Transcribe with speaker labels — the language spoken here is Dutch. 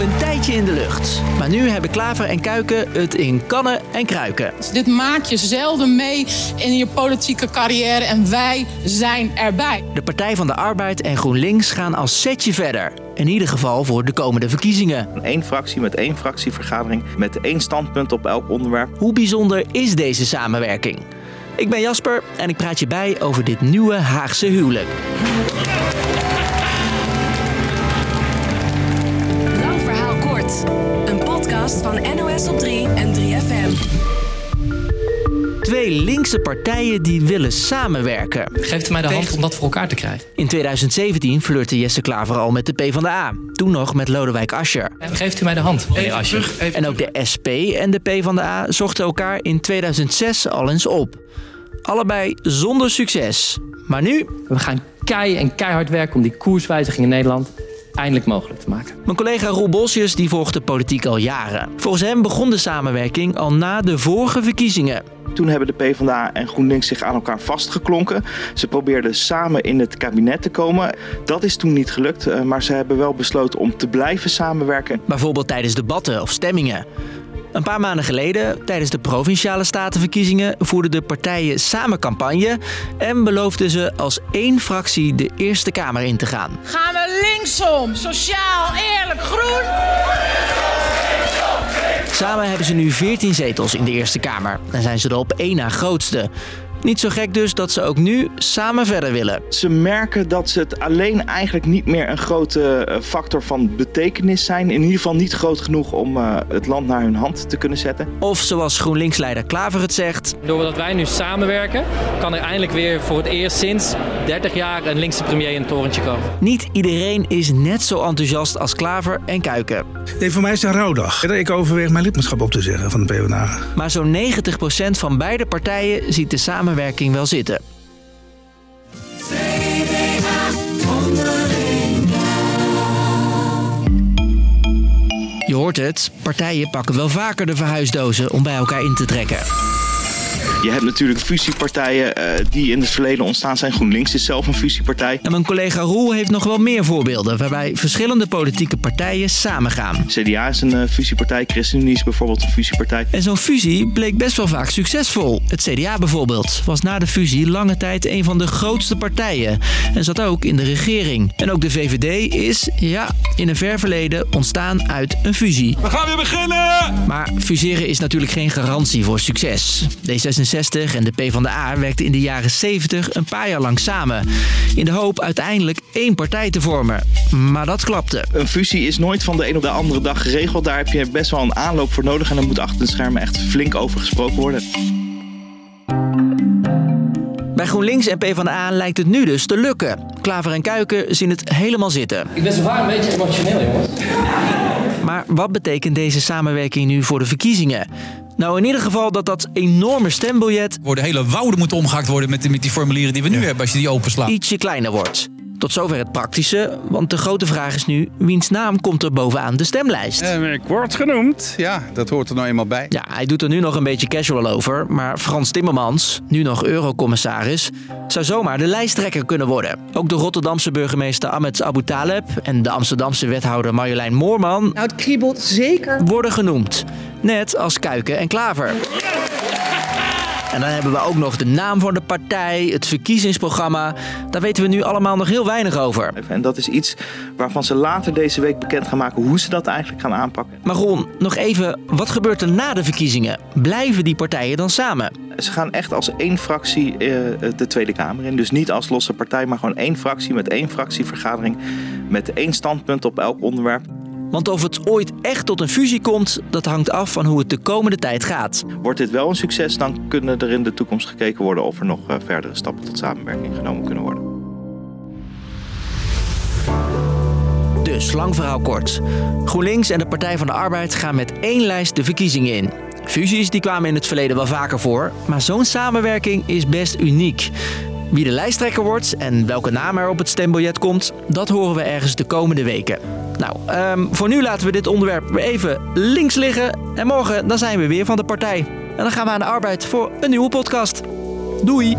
Speaker 1: al een tijdje in de lucht. Maar nu hebben Klaver en Kuiken het in kannen en kruiken.
Speaker 2: Dit maak je zelden mee in je politieke carrière en wij zijn erbij.
Speaker 1: De Partij van de Arbeid en GroenLinks gaan als setje verder. In ieder geval voor de komende verkiezingen.
Speaker 3: Eén fractie met één fractievergadering met één standpunt op elk onderwerp.
Speaker 1: Hoe bijzonder is deze samenwerking? Ik ben Jasper en ik praat je bij over dit nieuwe Haagse huwelijk.
Speaker 4: Een podcast van NOS op 3 en 3FM.
Speaker 1: Twee linkse partijen die willen samenwerken.
Speaker 5: Geeft u mij de hand om dat voor elkaar te krijgen?
Speaker 1: In 2017 flirte Jesse Klaver al met de PvdA. Toen nog met Lodewijk Asscher.
Speaker 5: Geeft u mij de hand, meneer Asje?
Speaker 1: En ook de SP en de PvdA zochten elkaar in 2006 al eens op. Allebei zonder succes. Maar nu,
Speaker 5: We gaan kei en keihard werken om die koerswijziging in Nederland eindelijk mogelijk te maken.
Speaker 1: mijn collega Roel Bosjes die volgt de politiek al jaren. Volgens hem begon de samenwerking al na de vorige verkiezingen.
Speaker 3: Toen hebben de PvdA en GroenLinks zich aan elkaar vastgeklonken. Ze probeerden samen in het kabinet te komen. Dat is toen niet gelukt, eh, maar ze hebben wel besloten om te blijven samenwerken.
Speaker 1: Bijvoorbeeld tijdens debatten of stemmingen. Een paar maanden geleden, tijdens de provinciale statenverkiezingen, voerden de partijen samen campagne en beloofden ze als één fractie de Eerste Kamer in te gaan.
Speaker 2: Gaan we linksom, sociaal, eerlijk, groen?
Speaker 1: Samen hebben ze nu 14 zetels in de Eerste Kamer en zijn ze de op één na grootste. Niet zo gek dus dat ze ook nu samen verder willen.
Speaker 3: Ze merken dat ze het alleen eigenlijk niet meer een grote eh, factor van betekenis zijn. In ieder geval niet groot genoeg om eh, het land naar hun hand te kunnen zetten.
Speaker 1: Of zoals GroenLinks-leider Klaver het zegt,
Speaker 5: Doordat wij nu samenwerken, kan er eindelijk weer voor het eerst sinds 30 jaar een linkse premier in het torentje komen.
Speaker 1: niet iedereen is net zo enthousiast als Klaver en Kuiken.
Speaker 6: Nee, voor mij is het een rouwdag. Ik overweeg mijn lidmaatschap op te zeggen van de PvdA.
Speaker 1: Maar zo'n 90% van beide partijen ziet de wel zitten. Je hoort het, partijen pakken wel vaker de verhuisdozen om bij elkaar in te trekken.
Speaker 3: Je hebt natuurlijk fusiepartijen eh, die in het verleden ontstaan zijn. GroenLinks is zelf een fusiepartij.
Speaker 1: En mijn collega Roel heeft nog wel meer voorbeelden waarbij verschillende politieke partijen samengaan.
Speaker 3: CDA is een eh, fusiepartij. ChristenUnie is bijvoorbeeld een fusiepartij.
Speaker 1: En zo'n fusie bleek best wel vaak succesvol. Het CDA bijvoorbeeld was na de fusie lange tijd een van de grootste partijen en zat ook in de regering. En ook de VVD is, ja, in een ver verleden ontstaan uit een fusie.
Speaker 6: We gaan weer beginnen!
Speaker 1: Maar fuseren is natuurlijk geen garantie voor succes. D66 en de PvdA werkten in de jaren 70 een paar jaar lang samen. In de hoop uiteindelijk één partij te vormen. Maar dat klapte.
Speaker 3: Een fusie is nooit van de een op de andere dag geregeld. Daar heb je best wel een aanloop voor nodig. En er moet achter de schermen echt flink over gesproken worden.
Speaker 1: Bij GroenLinks en PvdA lijkt het nu dus te lukken. Klaver en Kuiken zien het helemaal zitten.
Speaker 5: Ik ben zo vaak een beetje emotioneel, jongens.
Speaker 1: Maar wat betekent deze samenwerking nu voor de verkiezingen? Nou, in ieder geval dat dat enorme stembiljet
Speaker 7: worden hele wouden moeten omgehakt worden met, met die formulieren die we nu hebben als je die openslaat.
Speaker 1: ietsje kleiner wordt. Tot zover het praktische, want de grote vraag is nu... wiens naam komt er bovenaan de stemlijst?
Speaker 8: Eh, ik word genoemd. Ja, dat hoort er nou eenmaal bij.
Speaker 1: Ja, hij doet er nu nog een beetje casual over, maar Frans Timmermans, nu nog eurocommissaris, zou zomaar de lijsttrekker kunnen worden. Ook de Rotterdamse burgemeester Ahmed Abu Taleb en de Amsterdamse wethouder Marjolein Moorman
Speaker 9: Nou, het kriebelt zeker.
Speaker 1: worden genoemd. Net als Kuiken en Klaver. En dan hebben we ook nog de naam van de partij, het verkiezingsprogramma. Daar weten we nu allemaal nog heel weinig over.
Speaker 3: En dat is iets waarvan ze later deze week bekend gaan maken hoe ze dat eigenlijk gaan aanpakken.
Speaker 1: Maar Ron, nog even, wat gebeurt er na de verkiezingen? Blijven die partijen dan samen?
Speaker 3: Ze gaan echt als één fractie eh, de Tweede Kamer in. Dus niet als losse partij, maar gewoon één fractie met één fractievergadering. Met één standpunt op elk onderwerp.
Speaker 1: Want of het ooit echt tot een fusie komt, dat hangt af van hoe het de komende tijd gaat.
Speaker 3: Wordt dit wel een succes, dan kunnen er in de toekomst gekeken worden of er nog eh, verdere stappen tot samenwerking genomen kunnen worden.
Speaker 1: Dus, lang verhaal kort. GroenLinks en de Partij van de Arbeid gaan met één lijst de verkiezingen in. Fusies die kwamen in het verleden wel vaker voor, maar zo'n samenwerking is best uniek. Wie de lijsttrekker wordt en welke naam er op het stembiljet komt, dat horen we ergens de komende weken. Nou, ehm, voor nu laten we dit onderwerp even links liggen. En morgen dan zijn we weer van de partij. En dan gaan we aan de arbeid voor een nieuwe podcast. Doei!